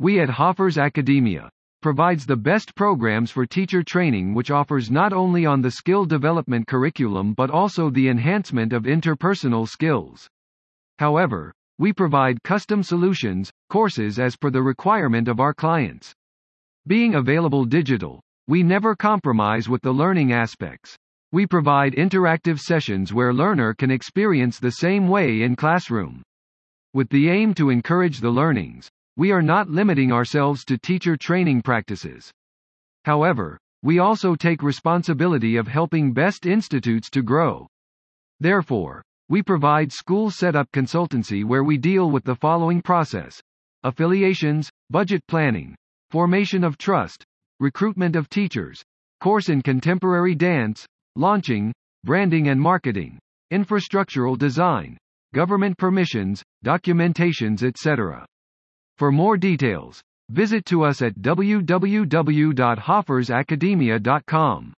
We at Hofars Academia provides the best programs for teacher training which offers not only on the skill development curriculum but also the enhancement of interpersonal skills. However, we provide custom solutions, courses as per the requirement of our clients. Being available digital, we never compromise with the learning aspects. We provide interactive sessions where learner can experience the same way in classroom. With the aim to encourage the learnings, we are not limiting ourselves to teacher training practices. However, we also take responsibility of helping best institutes to grow. Therefore, we provide school setup consultancy where we deal with the following process affiliations, budget planning, formation of trust, recruitment of teachers, course in contemporary dance, launching, branding and marketing, infrastructural design, government permissions, documentations etc. For more details, visit to us at www.hofarsacademia.com.